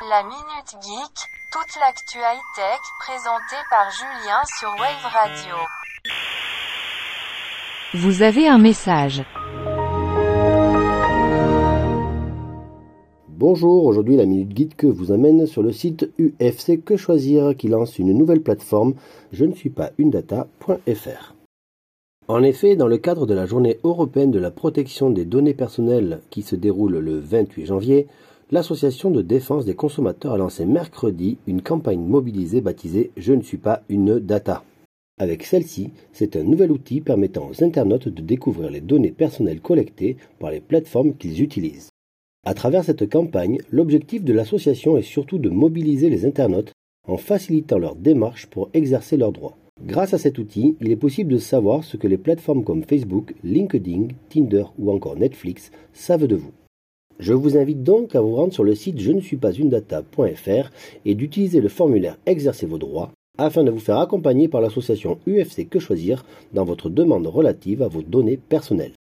La Minute Geek, toute l'actu high-tech présentée par Julien sur Wave Radio. Vous avez un message. Bonjour, aujourd'hui la Minute Geek vous amène sur le site UFC Que Choisir qui lance une nouvelle plateforme je ne suis pas une data.fr. En effet, dans le cadre de la journée européenne de la protection des données personnelles qui se déroule le 28 janvier, l'Association de défense des consommateurs a lancé mercredi une campagne mobilisée baptisée Je ne suis pas une data. Avec celle-ci, c'est un nouvel outil permettant aux internautes de découvrir les données personnelles collectées par les plateformes qu'ils utilisent. À travers cette campagne, l'objectif de l'association est surtout de mobiliser les internautes en facilitant leur démarche pour exercer leurs droits. Grâce à cet outil, il est possible de savoir ce que les plateformes comme Facebook, LinkedIn, Tinder ou encore Netflix savent de vous. Je vous invite donc à vous rendre sur le site je ne suis pas une data.fr et d'utiliser le formulaire Exercer vos droits afin de vous faire accompagner par l'association UFC Que Choisir dans votre demande relative à vos données personnelles.